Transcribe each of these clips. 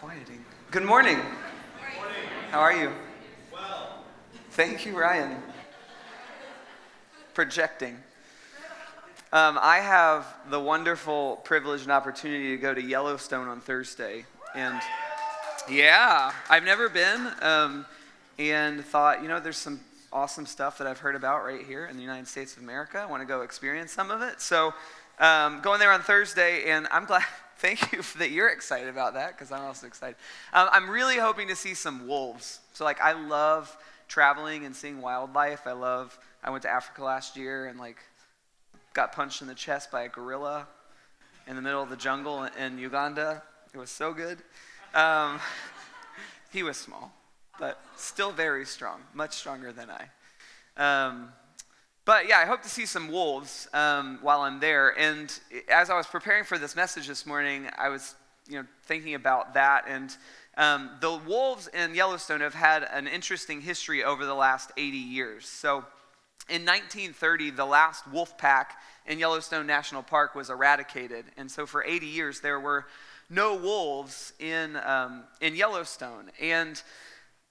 quieting. Good morning. How are you? Well. Thank you, Ryan. Projecting. Um, I have the wonderful privilege and opportunity to go to Yellowstone on Thursday. And yeah, I've never been um, and thought, you know, there's some awesome stuff that I've heard about right here in the United States of America. I want to go experience some of it. So um, going there on Thursday, and I'm glad. Thank you that you're excited about that because I'm also excited. Um, I'm really hoping to see some wolves. So, like, I love traveling and seeing wildlife. I love. I went to Africa last year and like got punched in the chest by a gorilla in the middle of the jungle in Uganda. It was so good. Um, he was small, but still very strong, much stronger than I. Um, but yeah, I hope to see some wolves um, while I'm there. And as I was preparing for this message this morning, I was you know thinking about that. And um, the wolves in Yellowstone have had an interesting history over the last 80 years. So in 1930, the last wolf pack in Yellowstone National Park was eradicated. And so for 80 years, there were no wolves in, um, in Yellowstone. And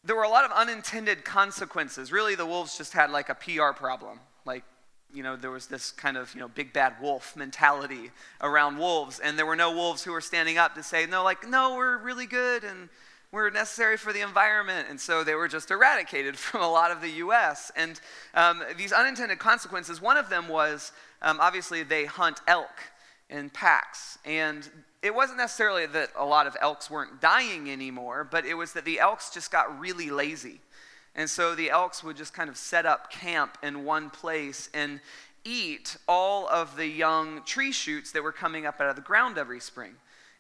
there were a lot of unintended consequences. Really, the wolves just had like a PR problem like you know there was this kind of you know big bad wolf mentality around wolves and there were no wolves who were standing up to say no like no we're really good and we're necessary for the environment and so they were just eradicated from a lot of the us and um, these unintended consequences one of them was um, obviously they hunt elk in packs and it wasn't necessarily that a lot of elks weren't dying anymore but it was that the elks just got really lazy and so the elks would just kind of set up camp in one place and eat all of the young tree shoots that were coming up out of the ground every spring.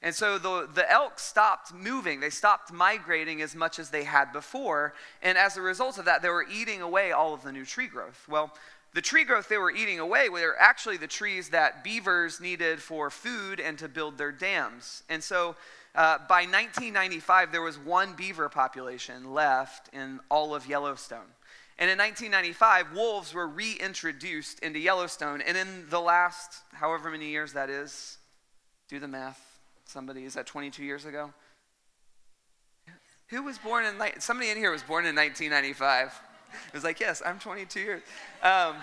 And so the, the elk stopped moving. They stopped migrating as much as they had before. And as a result of that, they were eating away all of the new tree growth. Well, the tree growth they were eating away were actually the trees that beavers needed for food and to build their dams. And so uh, by 1995, there was one beaver population left in all of Yellowstone. And in 1995, wolves were reintroduced into Yellowstone. And in the last, however many years that is, do the math. Somebody, is that 22 years ago? Who was born in, somebody in here was born in 1995. It was like, yes, I'm 22 years. Um,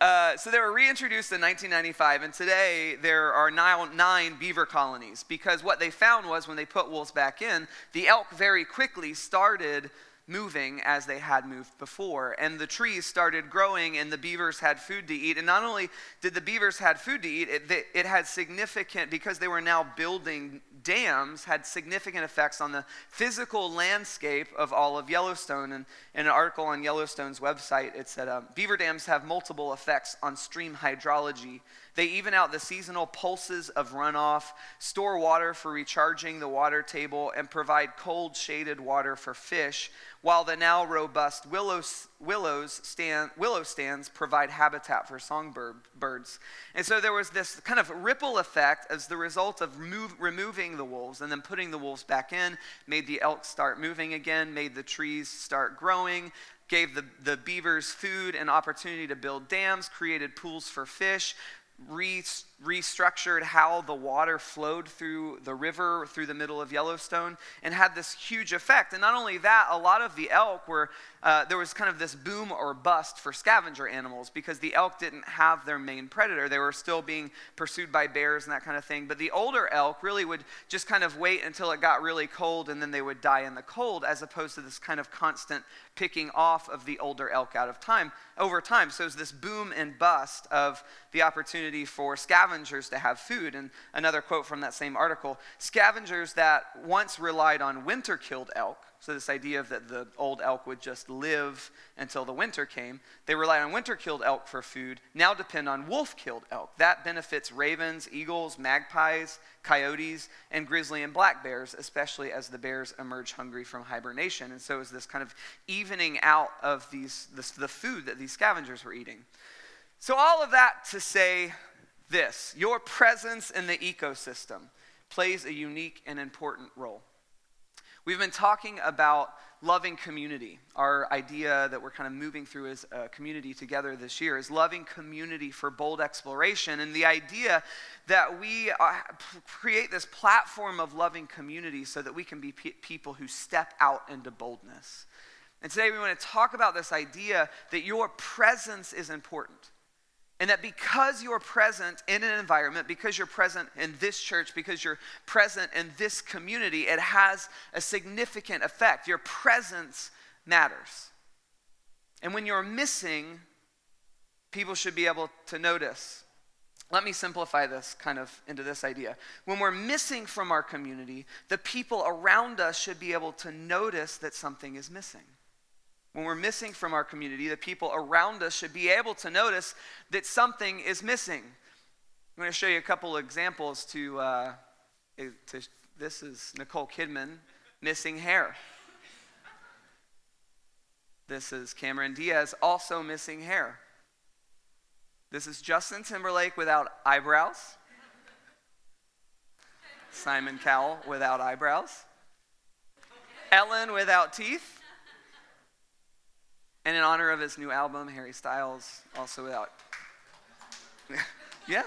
uh, so they were reintroduced in 1995, and today there are now nine beaver colonies because what they found was when they put wolves back in, the elk very quickly started moving as they had moved before. And the trees started growing, and the beavers had food to eat. And not only did the beavers had food to eat, it, it had significant, because they were now building dams, had significant effects on the physical landscape of all of Yellowstone. And in an article on Yellowstone's website, it said um, beaver dams have multiple effects on stream hydrology they even out the seasonal pulses of runoff, store water for recharging the water table, and provide cold, shaded water for fish, while the now robust willows, willows stand, willow stands provide habitat for songbirds. And so there was this kind of ripple effect as the result of move, removing the wolves and then putting the wolves back in, made the elk start moving again, made the trees start growing, gave the, the beavers food and opportunity to build dams, created pools for fish, re- restructured how the water flowed through the river through the middle of Yellowstone and had this huge effect. And not only that, a lot of the elk were, uh, there was kind of this boom or bust for scavenger animals because the elk didn't have their main predator. They were still being pursued by bears and that kind of thing. But the older elk really would just kind of wait until it got really cold and then they would die in the cold as opposed to this kind of constant picking off of the older elk out of time over time. So it was this boom and bust of the opportunity for scavengers scavengers to have food. And another quote from that same article scavengers that once relied on winter killed elk, so this idea of that the old elk would just live until the winter came, they relied on winter killed elk for food, now depend on wolf killed elk. That benefits ravens, eagles, magpies, coyotes, and grizzly and black bears, especially as the bears emerge hungry from hibernation. And so is this kind of evening out of these, this, the food that these scavengers were eating. So, all of that to say this your presence in the ecosystem plays a unique and important role. We've been talking about loving community. Our idea that we're kind of moving through as a community together this year is loving community for bold exploration. And the idea that we uh, create this platform of loving community so that we can be pe- people who step out into boldness. And today we want to talk about this idea that your presence is important. And that because you're present in an environment, because you're present in this church, because you're present in this community, it has a significant effect. Your presence matters. And when you're missing, people should be able to notice. Let me simplify this kind of into this idea. When we're missing from our community, the people around us should be able to notice that something is missing when we're missing from our community, the people around us should be able to notice that something is missing. I'm going to show you a couple examples to, uh, to this is Nicole Kidman missing hair. This is Cameron Diaz also missing hair. This is Justin Timberlake without eyebrows. Simon Cowell without eyebrows. Ellen without teeth. And in honor of his new album, Harry Styles, also without. yeah,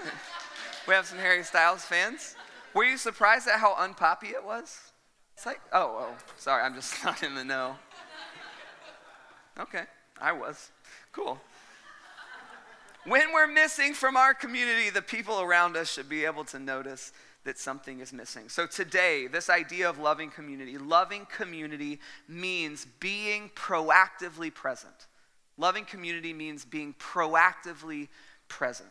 we have some Harry Styles fans. Were you surprised at how unpoppy it was? It's like, oh, oh, sorry, I'm just not in the know. Okay, I was. Cool. When we're missing from our community, the people around us should be able to notice that something is missing. So today, this idea of loving community, loving community means being proactively present. Loving community means being proactively present.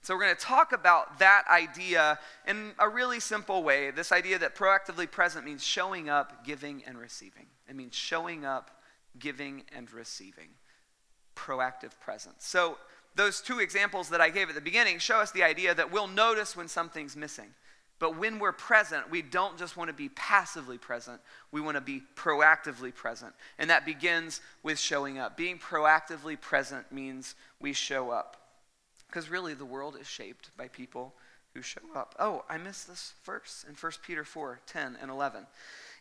So, we're going to talk about that idea in a really simple way. This idea that proactively present means showing up, giving, and receiving. It means showing up, giving, and receiving. Proactive presence. So, those two examples that I gave at the beginning show us the idea that we'll notice when something's missing. But when we're present, we don't just want to be passively present, we want to be proactively present. And that begins with showing up. Being proactively present means we show up. Because really, the world is shaped by people who show up. Oh, I missed this verse in 1 Peter 4 10 and 11.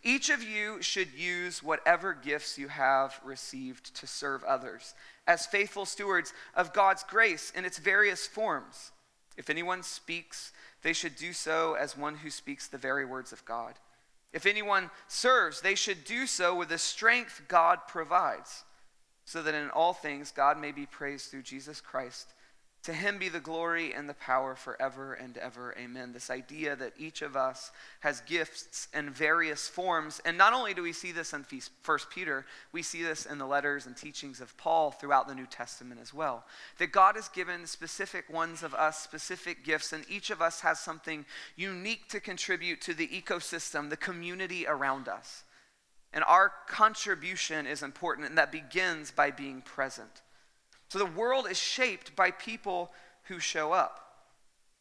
Each of you should use whatever gifts you have received to serve others as faithful stewards of God's grace in its various forms. If anyone speaks, they should do so as one who speaks the very words of God. If anyone serves, they should do so with the strength God provides, so that in all things God may be praised through Jesus Christ. To him be the glory and the power forever and ever. Amen. This idea that each of us has gifts in various forms. And not only do we see this in 1 Peter, we see this in the letters and teachings of Paul throughout the New Testament as well. That God has given specific ones of us specific gifts, and each of us has something unique to contribute to the ecosystem, the community around us. And our contribution is important, and that begins by being present. So the world is shaped by people who show up.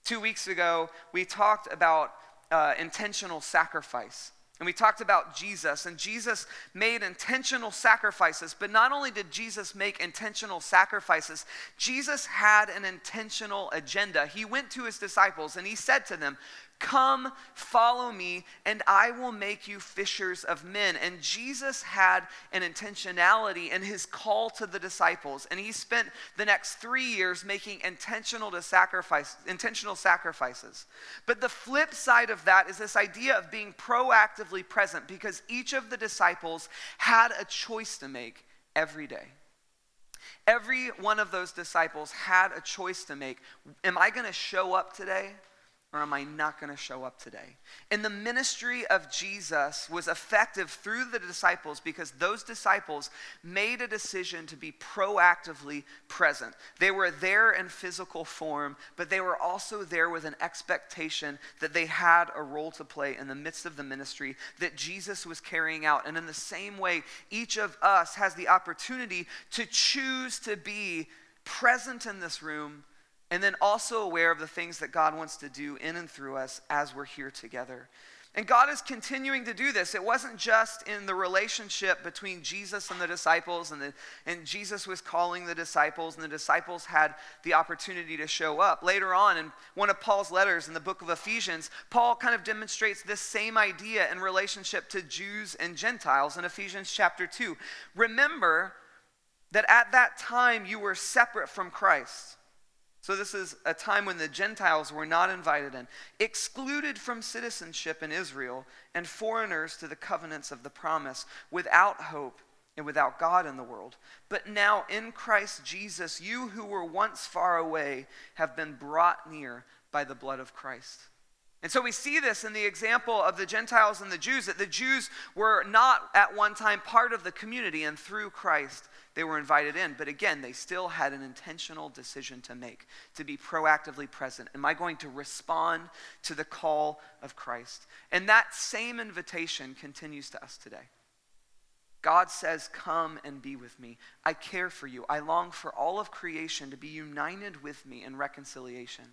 Two weeks ago, we talked about uh, intentional sacrifice. And we talked about Jesus, and Jesus made intentional sacrifices. But not only did Jesus make intentional sacrifices, Jesus had an intentional agenda. He went to his disciples and he said to them, Come, follow me, and I will make you fishers of men. And Jesus had an intentionality in his call to the disciples. And he spent the next three years making intentional, to sacrifice, intentional sacrifices. But the flip side of that is this idea of being proactively present because each of the disciples had a choice to make every day. Every one of those disciples had a choice to make. Am I going to show up today? Or am I not going to show up today? And the ministry of Jesus was effective through the disciples because those disciples made a decision to be proactively present. They were there in physical form, but they were also there with an expectation that they had a role to play in the midst of the ministry that Jesus was carrying out. And in the same way, each of us has the opportunity to choose to be present in this room and then also aware of the things that God wants to do in and through us as we're here together. And God is continuing to do this. It wasn't just in the relationship between Jesus and the disciples, and, the, and Jesus was calling the disciples, and the disciples had the opportunity to show up. Later on, in one of Paul's letters in the book of Ephesians, Paul kind of demonstrates this same idea in relationship to Jews and Gentiles in Ephesians chapter 2. Remember that at that time you were separate from Christ so, this is a time when the Gentiles were not invited in, excluded from citizenship in Israel, and foreigners to the covenants of the promise, without hope and without God in the world. But now in Christ Jesus, you who were once far away have been brought near by the blood of Christ. And so we see this in the example of the Gentiles and the Jews, that the Jews were not at one time part of the community, and through Christ, they were invited in, but again, they still had an intentional decision to make to be proactively present. Am I going to respond to the call of Christ? And that same invitation continues to us today. God says, Come and be with me. I care for you. I long for all of creation to be united with me in reconciliation.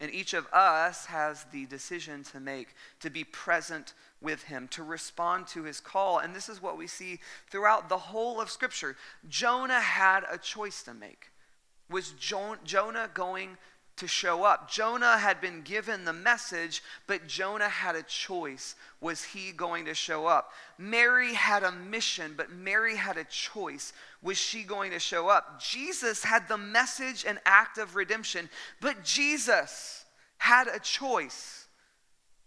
And each of us has the decision to make to be present with him, to respond to his call. And this is what we see throughout the whole of Scripture. Jonah had a choice to make. Was Jonah going to show up. Jonah had been given the message, but Jonah had a choice. Was he going to show up? Mary had a mission, but Mary had a choice. Was she going to show up? Jesus had the message and act of redemption, but Jesus had a choice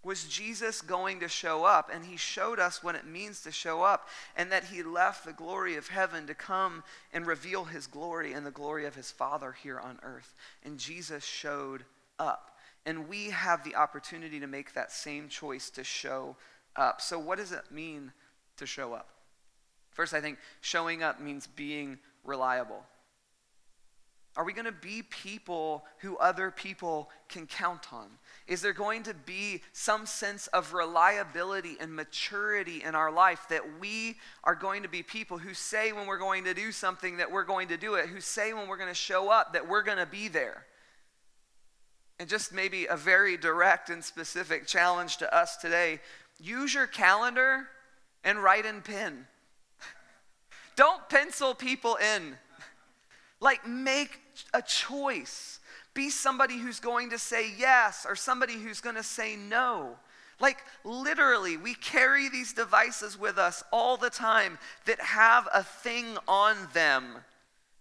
was Jesus going to show up? And he showed us what it means to show up, and that he left the glory of heaven to come and reveal his glory and the glory of his Father here on earth. And Jesus showed up. And we have the opportunity to make that same choice to show up. So, what does it mean to show up? First, I think showing up means being reliable. Are we going to be people who other people can count on? Is there going to be some sense of reliability and maturity in our life that we are going to be people who say when we're going to do something that we're going to do it, who say when we're going to show up that we're going to be there? And just maybe a very direct and specific challenge to us today use your calendar and write in pen. Don't pencil people in. Like, make a choice. Be somebody who's going to say yes or somebody who's going to say no. Like, literally, we carry these devices with us all the time that have a thing on them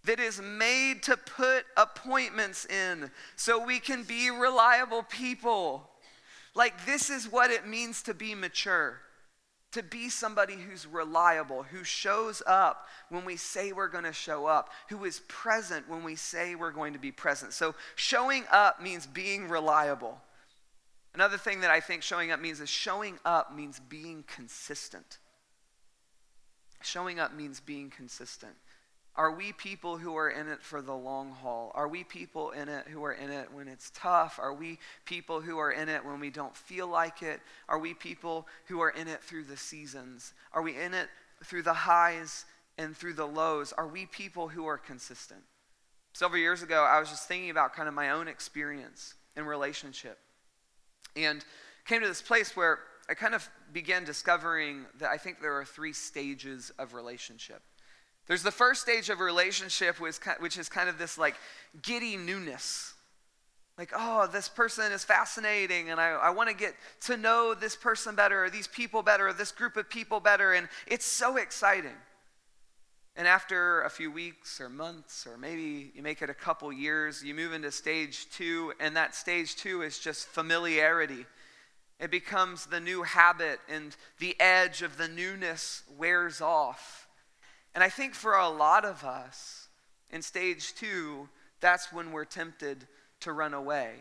that is made to put appointments in so we can be reliable people. Like, this is what it means to be mature to be somebody who's reliable, who shows up when we say we're going to show up, who is present when we say we're going to be present. So, showing up means being reliable. Another thing that I think showing up means is showing up means being consistent. Showing up means being consistent. Are we people who are in it for the long haul? Are we people in it who are in it when it's tough? Are we people who are in it when we don't feel like it? Are we people who are in it through the seasons? Are we in it through the highs and through the lows? Are we people who are consistent? Several years ago, I was just thinking about kind of my own experience in relationship and came to this place where I kind of began discovering that I think there are three stages of relationship. There's the first stage of a relationship, which is kind of this like giddy newness. Like, oh, this person is fascinating, and I, I want to get to know this person better, or these people better, or this group of people better, and it's so exciting. And after a few weeks or months, or maybe you make it a couple years, you move into stage two, and that stage two is just familiarity. It becomes the new habit, and the edge of the newness wears off. And I think for a lot of us, in stage two, that's when we're tempted to run away.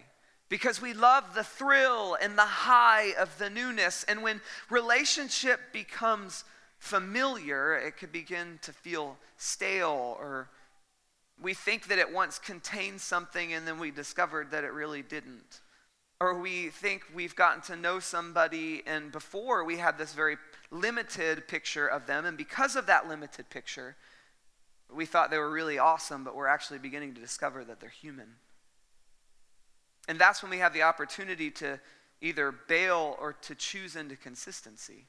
Because we love the thrill and the high of the newness. And when relationship becomes familiar, it could begin to feel stale or we think that it once contained something and then we discovered that it really didn't. Or we think we've gotten to know somebody and before we had this very limited picture of them. And because of that limited picture, we thought they were really awesome, but we're actually beginning to discover that they're human. And that's when we have the opportunity to either bail or to choose into consistency.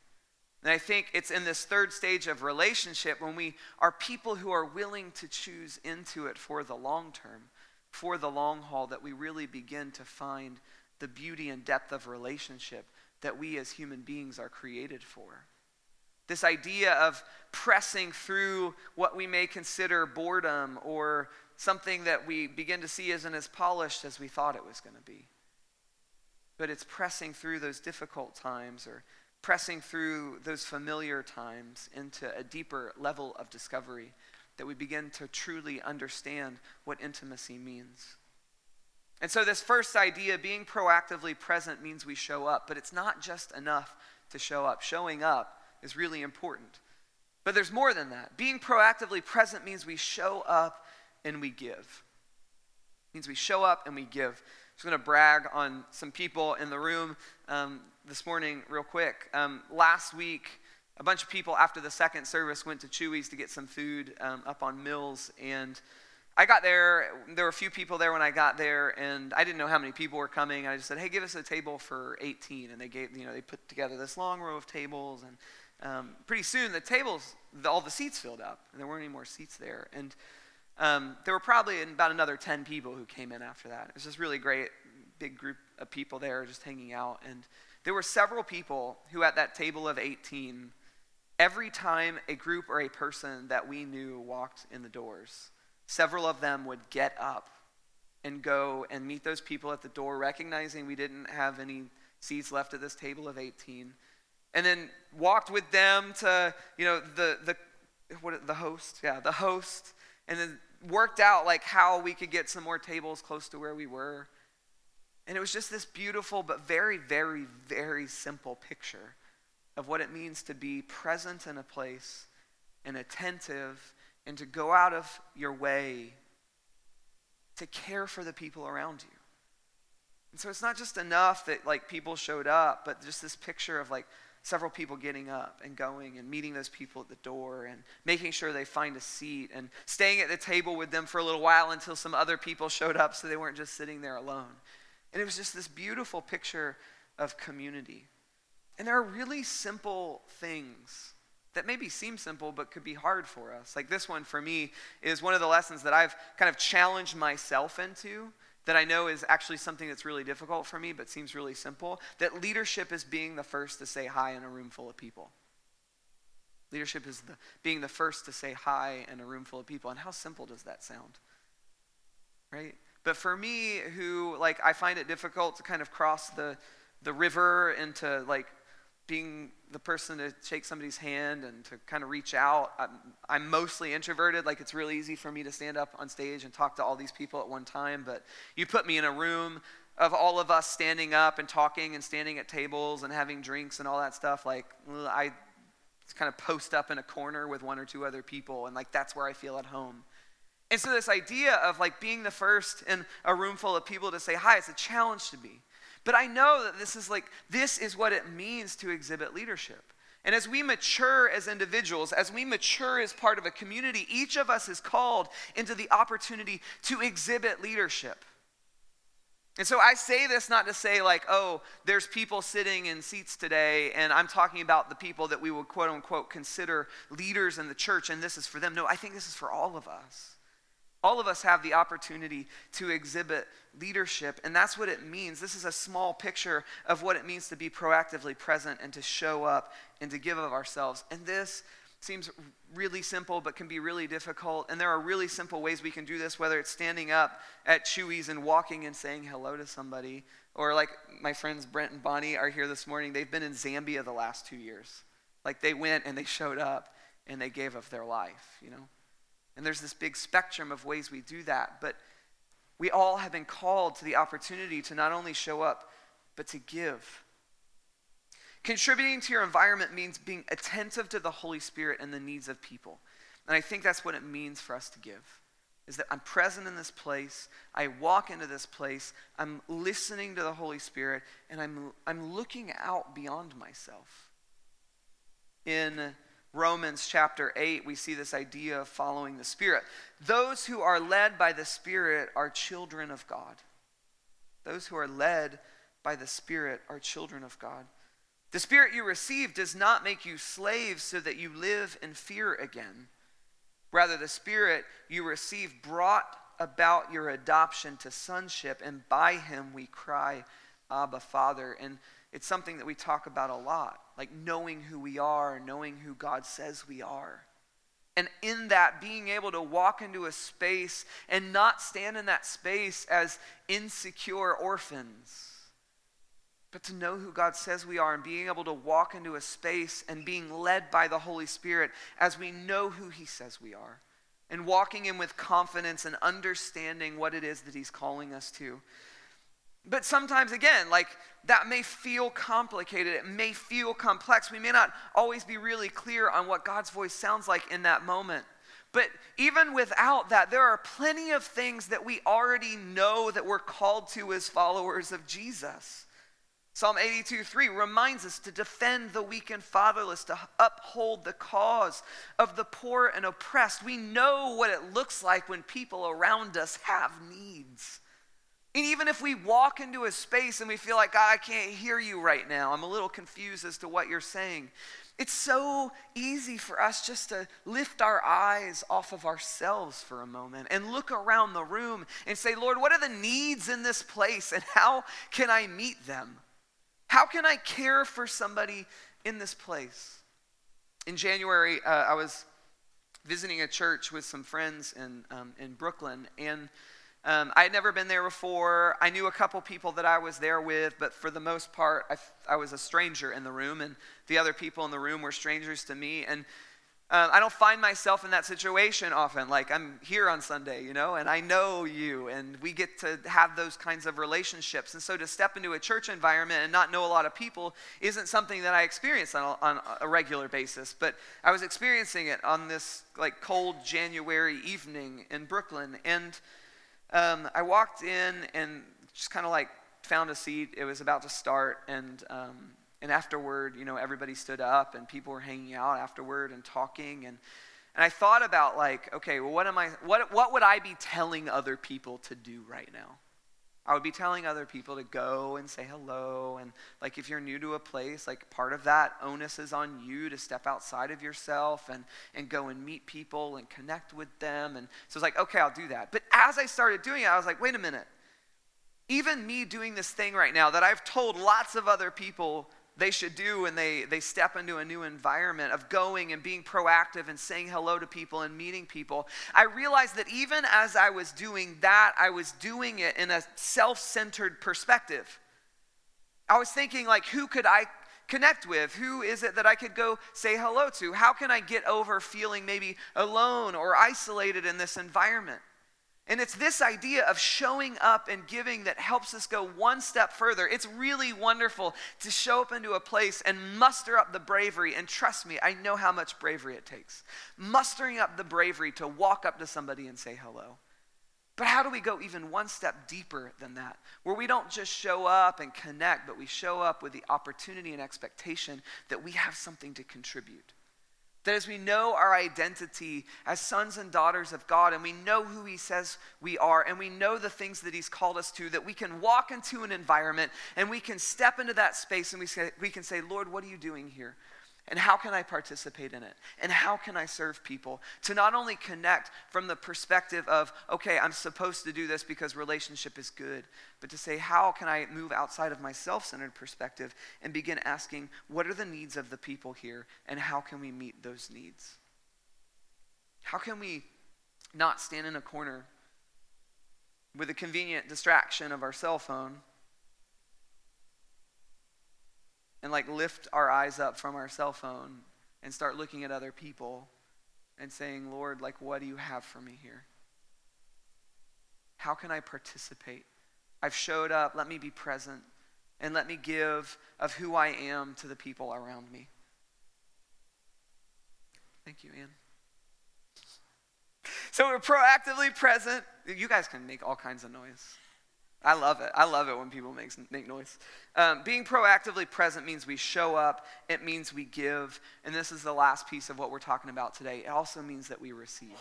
And I think it's in this third stage of relationship when we are people who are willing to choose into it for the long term, for the long haul, that we really begin to find the beauty and depth of relationship that we as human beings are created for. This idea of pressing through what we may consider boredom or something that we begin to see isn't as polished as we thought it was going to be. But it's pressing through those difficult times or pressing through those familiar times into a deeper level of discovery that we begin to truly understand what intimacy means. And so, this first idea, being proactively present, means we show up, but it's not just enough to show up. Showing up is really important. But there's more than that. Being proactively present means we show up and we give. It means we show up and we give. I'm just going to brag on some people in the room um, this morning, real quick. Um, last week, a bunch of people after the second service went to Chuy's to get some food um, up on Mills. And I got there, there were a few people there when I got there, and I didn't know how many people were coming. I just said, hey, give us a table for 18. And they gave, you know, they put together this long row of tables. And um, pretty soon the tables, the, all the seats filled up, and there weren't any more seats there. And um, there were probably about another 10 people who came in after that. It was just really great, big group of people there just hanging out. And there were several people who, at that table of 18, every time a group or a person that we knew walked in the doors, several of them would get up and go and meet those people at the door, recognizing we didn't have any seats left at this table of 18 and then walked with them to, you know, the, the, what, the host, yeah, the host, and then worked out like how we could get some more tables close to where we were. And it was just this beautiful but very, very, very simple picture of what it means to be present in a place and attentive and to go out of your way to care for the people around you. And so it's not just enough that like people showed up, but just this picture of like several people getting up and going and meeting those people at the door and making sure they find a seat and staying at the table with them for a little while until some other people showed up so they weren't just sitting there alone. And it was just this beautiful picture of community. And there are really simple things that maybe seem simple but could be hard for us. Like this one for me is one of the lessons that I've kind of challenged myself into that I know is actually something that's really difficult for me but seems really simple that leadership is being the first to say hi in a room full of people. Leadership is the, being the first to say hi in a room full of people. And how simple does that sound? Right? But for me, who, like, I find it difficult to kind of cross the, the river into, like, being the person to shake somebody's hand and to kind of reach out. I'm, I'm, mostly introverted. Like, it's really easy for me to stand up on stage and talk to all these people at one time. But you put me in a room of all of us standing up and talking and standing at tables and having drinks and all that stuff. Like, I kind of post up in a corner with one or two other people. And, like, that's where I feel at home. And so, this idea of like being the first in a room full of people to say hi, it's a challenge to me. But I know that this is like, this is what it means to exhibit leadership. And as we mature as individuals, as we mature as part of a community, each of us is called into the opportunity to exhibit leadership. And so I say this not to say, like, oh, there's people sitting in seats today, and I'm talking about the people that we would quote unquote consider leaders in the church, and this is for them. No, I think this is for all of us. All of us have the opportunity to exhibit leadership, and that's what it means. This is a small picture of what it means to be proactively present and to show up and to give of ourselves. And this seems really simple, but can be really difficult. And there are really simple ways we can do this, whether it's standing up at Chuy's and walking and saying hello to somebody, or like my friends Brent and Bonnie are here this morning. They've been in Zambia the last two years. Like they went and they showed up and they gave of their life, you know? And there's this big spectrum of ways we do that. But we all have been called to the opportunity to not only show up, but to give. Contributing to your environment means being attentive to the Holy Spirit and the needs of people. And I think that's what it means for us to give. Is that I'm present in this place, I walk into this place, I'm listening to the Holy Spirit, and I'm, I'm looking out beyond myself. In Romans chapter 8, we see this idea of following the Spirit. Those who are led by the Spirit are children of God. Those who are led by the Spirit are children of God. The Spirit you receive does not make you slaves so that you live in fear again. Rather, the Spirit you receive brought about your adoption to sonship, and by him we cry, Abba, Father. And it's something that we talk about a lot, like knowing who we are, knowing who God says we are. And in that, being able to walk into a space and not stand in that space as insecure orphans, but to know who God says we are and being able to walk into a space and being led by the Holy Spirit as we know who He says we are. And walking in with confidence and understanding what it is that He's calling us to. But sometimes, again, like that may feel complicated. It may feel complex. We may not always be really clear on what God's voice sounds like in that moment. But even without that, there are plenty of things that we already know that we're called to as followers of Jesus. Psalm 82 3 reminds us to defend the weak and fatherless, to uphold the cause of the poor and oppressed. We know what it looks like when people around us have needs. And even if we walk into a space and we feel like, God, I can't hear you right now, I'm a little confused as to what you're saying. It's so easy for us just to lift our eyes off of ourselves for a moment and look around the room and say, Lord, what are the needs in this place and how can I meet them? How can I care for somebody in this place? In January, uh, I was visiting a church with some friends in, um, in Brooklyn, and um, I had never been there before. I knew a couple people that I was there with, but for the most part, I, I was a stranger in the room, and the other people in the room were strangers to me. And um, I don't find myself in that situation often. Like, I'm here on Sunday, you know, and I know you, and we get to have those kinds of relationships. And so to step into a church environment and not know a lot of people isn't something that I experience on a, on a regular basis. But I was experiencing it on this, like, cold January evening in Brooklyn. And um, I walked in and just kind of like found a seat. It was about to start, and um, and afterward, you know, everybody stood up and people were hanging out afterward and talking and. And I thought about like, okay, well, what am I? What what would I be telling other people to do right now? I would be telling other people to go and say hello. And like if you're new to a place, like part of that onus is on you to step outside of yourself and, and go and meet people and connect with them. And so it's like, okay, I'll do that. But as I started doing it, I was like, wait a minute. Even me doing this thing right now that I've told lots of other people they should do when they, they step into a new environment of going and being proactive and saying hello to people and meeting people, I realized that even as I was doing that, I was doing it in a self centered perspective. I was thinking, like, who could I connect with? Who is it that I could go say hello to? How can I get over feeling maybe alone or isolated in this environment? And it's this idea of showing up and giving that helps us go one step further. It's really wonderful to show up into a place and muster up the bravery. And trust me, I know how much bravery it takes. Mustering up the bravery to walk up to somebody and say hello. But how do we go even one step deeper than that? Where we don't just show up and connect, but we show up with the opportunity and expectation that we have something to contribute. That as we know our identity as sons and daughters of God, and we know who He says we are, and we know the things that He's called us to, that we can walk into an environment and we can step into that space and we, say, we can say, Lord, what are you doing here? And how can I participate in it? And how can I serve people? To not only connect from the perspective of, okay, I'm supposed to do this because relationship is good, but to say, how can I move outside of my self centered perspective and begin asking, what are the needs of the people here? And how can we meet those needs? How can we not stand in a corner with a convenient distraction of our cell phone? And like lift our eyes up from our cell phone and start looking at other people and saying, Lord, like, what do you have for me here? How can I participate? I've showed up. Let me be present and let me give of who I am to the people around me. Thank you, Anne. So we're proactively present. You guys can make all kinds of noise. I love it. I love it when people make, make noise. Um, being proactively present means we show up, it means we give. And this is the last piece of what we're talking about today. It also means that we receive.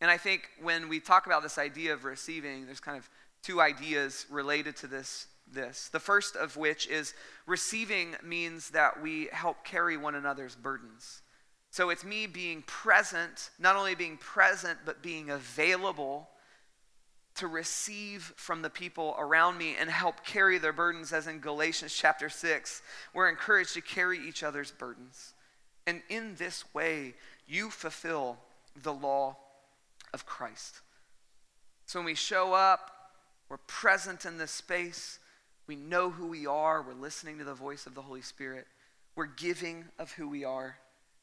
And I think when we talk about this idea of receiving, there's kind of two ideas related to this this. The first of which is receiving means that we help carry one another's burdens. So it's me being present, not only being present, but being available to receive from the people around me and help carry their burdens, as in Galatians chapter 6. We're encouraged to carry each other's burdens. And in this way, you fulfill the law of Christ. So when we show up, we're present in this space, we know who we are, we're listening to the voice of the Holy Spirit, we're giving of who we are.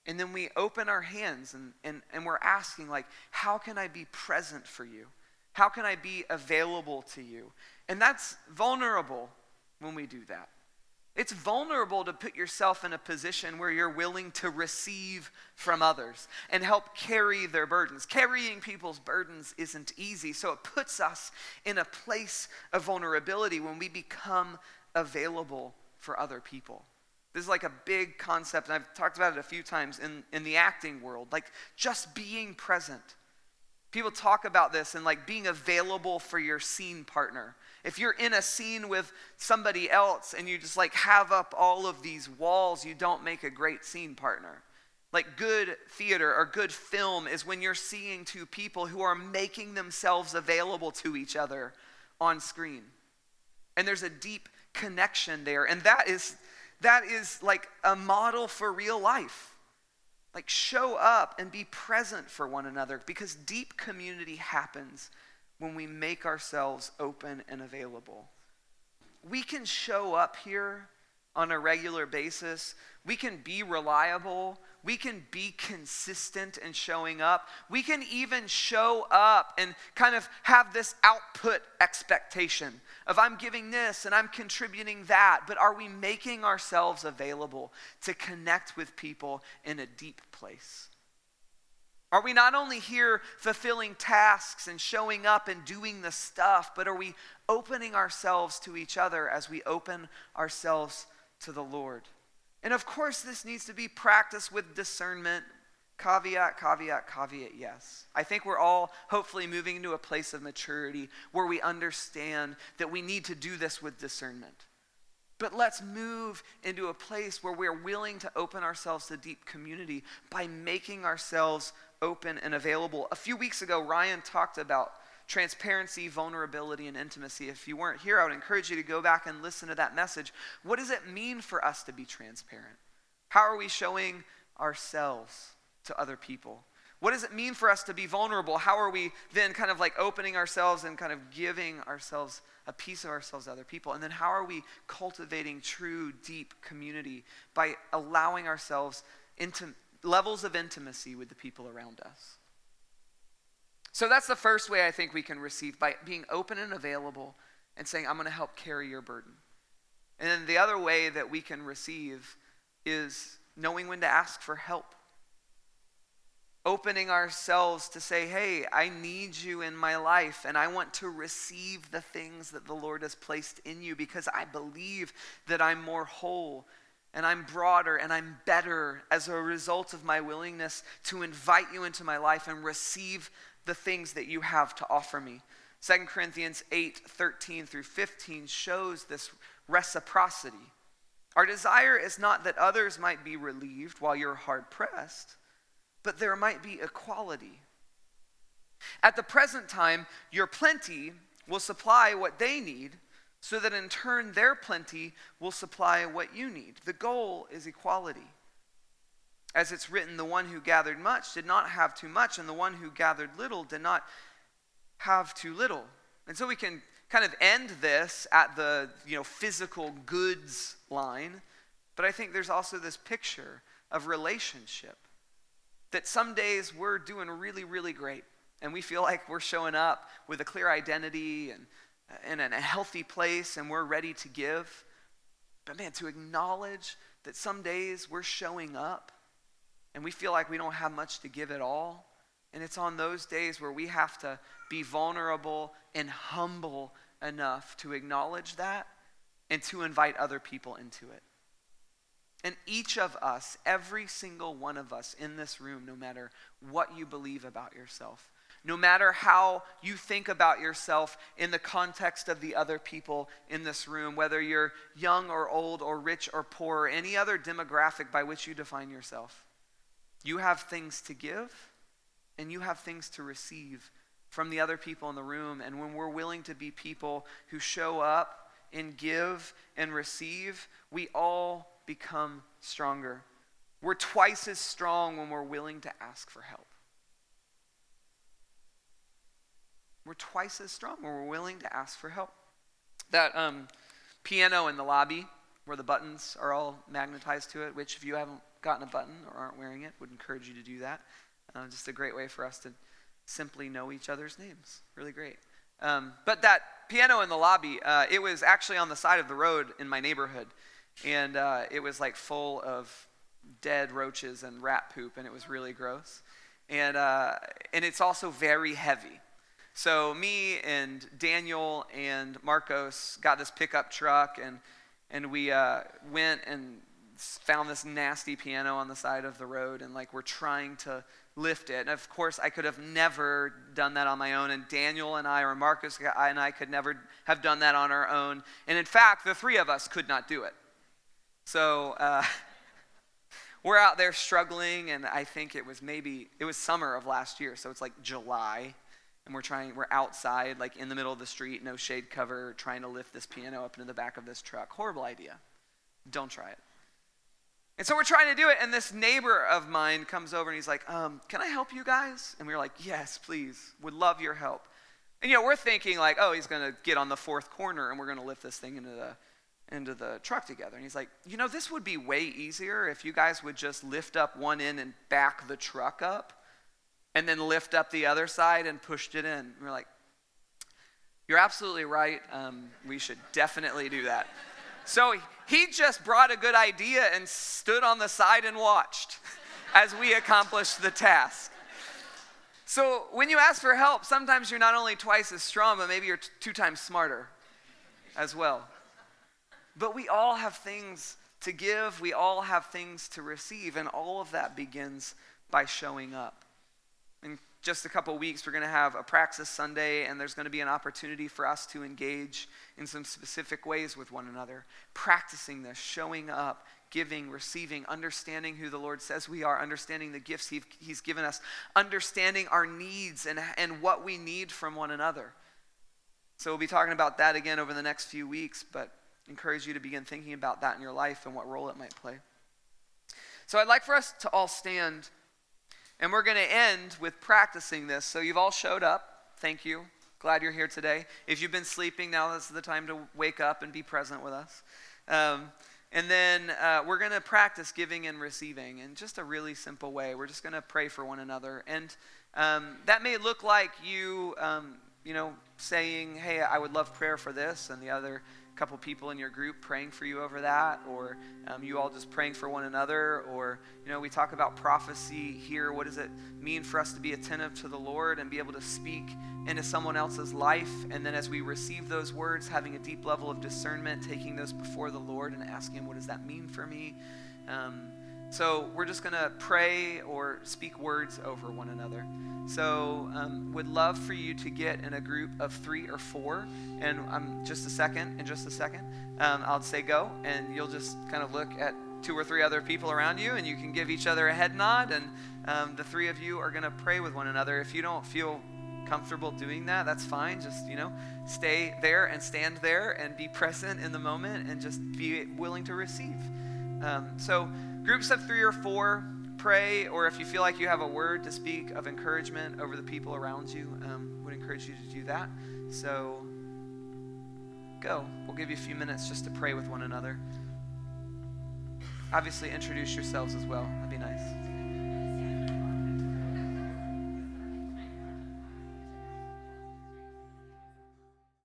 And then we open our hands and, and, and we're asking, like, how can I be present for you? How can I be available to you? And that's vulnerable when we do that. It's vulnerable to put yourself in a position where you're willing to receive from others and help carry their burdens. Carrying people's burdens isn't easy, so it puts us in a place of vulnerability when we become available for other people. This is like a big concept, and I've talked about it a few times in, in the acting world, like just being present. People talk about this and like being available for your scene partner. If you're in a scene with somebody else and you just like have up all of these walls, you don't make a great scene partner. Like good theater or good film is when you're seeing two people who are making themselves available to each other on screen. And there's a deep connection there. And that is that is like a model for real life. Like, show up and be present for one another because deep community happens when we make ourselves open and available. We can show up here on a regular basis. We can be reliable. We can be consistent in showing up. We can even show up and kind of have this output expectation of I'm giving this and I'm contributing that. But are we making ourselves available to connect with people in a deep place? Are we not only here fulfilling tasks and showing up and doing the stuff, but are we opening ourselves to each other as we open ourselves to the Lord. And of course, this needs to be practiced with discernment. Caveat, caveat, caveat, yes. I think we're all hopefully moving into a place of maturity where we understand that we need to do this with discernment. But let's move into a place where we're willing to open ourselves to deep community by making ourselves open and available. A few weeks ago, Ryan talked about transparency, vulnerability, and intimacy. If you weren't here, I would encourage you to go back and listen to that message. What does it mean for us to be transparent? How are we showing ourselves to other people? What does it mean for us to be vulnerable? How are we then kind of like opening ourselves and kind of giving ourselves a piece of ourselves to other people? And then how are we cultivating true, deep community by allowing ourselves into levels of intimacy with the people around us? So that's the first way I think we can receive by being open and available and saying, I'm going to help carry your burden. And then the other way that we can receive is knowing when to ask for help. Opening ourselves to say, hey, I need you in my life, and I want to receive the things that the Lord has placed in you because I believe that I'm more whole and I'm broader and I'm better as a result of my willingness to invite you into my life and receive the things that you have to offer me. 2 Corinthians 8 13 through 15 shows this reciprocity. Our desire is not that others might be relieved while you're hard pressed, but there might be equality. At the present time, your plenty will supply what they need, so that in turn their plenty will supply what you need. The goal is equality. As it's written, the one who gathered much did not have too much, and the one who gathered little did not have too little. And so we can kind of end this at the you know, physical goods line, but I think there's also this picture of relationship. That some days we're doing really, really great, and we feel like we're showing up with a clear identity and, and in a healthy place, and we're ready to give. But man, to acknowledge that some days we're showing up and we feel like we don't have much to give at all. And it's on those days where we have to be vulnerable and humble enough to acknowledge that and to invite other people into it. And each of us, every single one of us in this room, no matter what you believe about yourself, no matter how you think about yourself in the context of the other people in this room, whether you're young or old or rich or poor, or any other demographic by which you define yourself. You have things to give and you have things to receive from the other people in the room. And when we're willing to be people who show up and give and receive, we all become stronger. We're twice as strong when we're willing to ask for help. we're twice as strong when we're willing to ask for help. That um, piano in the lobby where the buttons are all magnetized to it, which if you haven't gotten a button or aren't wearing it, would encourage you to do that. Uh, just a great way for us to simply know each other's names. Really great. Um, but that piano in the lobby, uh, it was actually on the side of the road in my neighborhood. And uh, it was like full of dead roaches and rat poop, and it was really gross. And, uh, and it's also very heavy. So me and Daniel and Marcos got this pickup truck, and and we uh, went and found this nasty piano on the side of the road, and like we're trying to lift it. And of course, I could have never done that on my own, and Daniel and I, or Marcus and I, could never have done that on our own. And in fact, the three of us could not do it. So. Uh, we're out there struggling, and I think it was maybe it was summer of last year, so it's like July and we're trying we're outside like in the middle of the street no shade cover trying to lift this piano up into the back of this truck horrible idea don't try it and so we're trying to do it and this neighbor of mine comes over and he's like um, can i help you guys and we are like yes please would love your help and you know we're thinking like oh he's going to get on the fourth corner and we're going to lift this thing into the into the truck together and he's like you know this would be way easier if you guys would just lift up one end and back the truck up and then lift up the other side and pushed it in. we're like, you're absolutely right. Um, we should definitely do that. So he just brought a good idea and stood on the side and watched as we accomplished the task. So when you ask for help, sometimes you're not only twice as strong, but maybe you're t- two times smarter as well. But we all have things to give, we all have things to receive, and all of that begins by showing up just a couple weeks, we're going to have a praxis Sunday, and there's going to be an opportunity for us to engage in some specific ways with one another, practicing this, showing up, giving, receiving, understanding who the Lord says we are, understanding the gifts he, He's given us, understanding our needs and, and what we need from one another. So we'll be talking about that again over the next few weeks, but encourage you to begin thinking about that in your life and what role it might play. So I'd like for us to all stand. And we're going to end with practicing this. So you've all showed up. Thank you. Glad you're here today. If you've been sleeping, now is the time to wake up and be present with us. Um, and then uh, we're going to practice giving and receiving in just a really simple way. We're just going to pray for one another. And um, that may look like you, um, you know, saying, hey, I would love prayer for this, and the other couple people in your group praying for you over that, or um, you all just praying for one another, or, you know, we talk about prophecy here. What does it mean for us to be attentive to the Lord and be able to speak into someone else's life? And then as we receive those words, having a deep level of discernment, taking those before the Lord and asking, what does that mean for me? Um, so we're just going to pray or speak words over one another. So um, would love for you to get in a group of three or four. And um, just a second, in just a second, um, I'll say go, and you'll just kind of look at two or three other people around you, and you can give each other a head nod, and um, the three of you are going to pray with one another. If you don't feel comfortable doing that, that's fine. Just, you know, stay there and stand there and be present in the moment and just be willing to receive. Um, so, Groups of three or four, pray, or if you feel like you have a word to speak of encouragement over the people around you, um, would encourage you to do that. So go. We'll give you a few minutes just to pray with one another. Obviously, introduce yourselves as well. That'd be nice.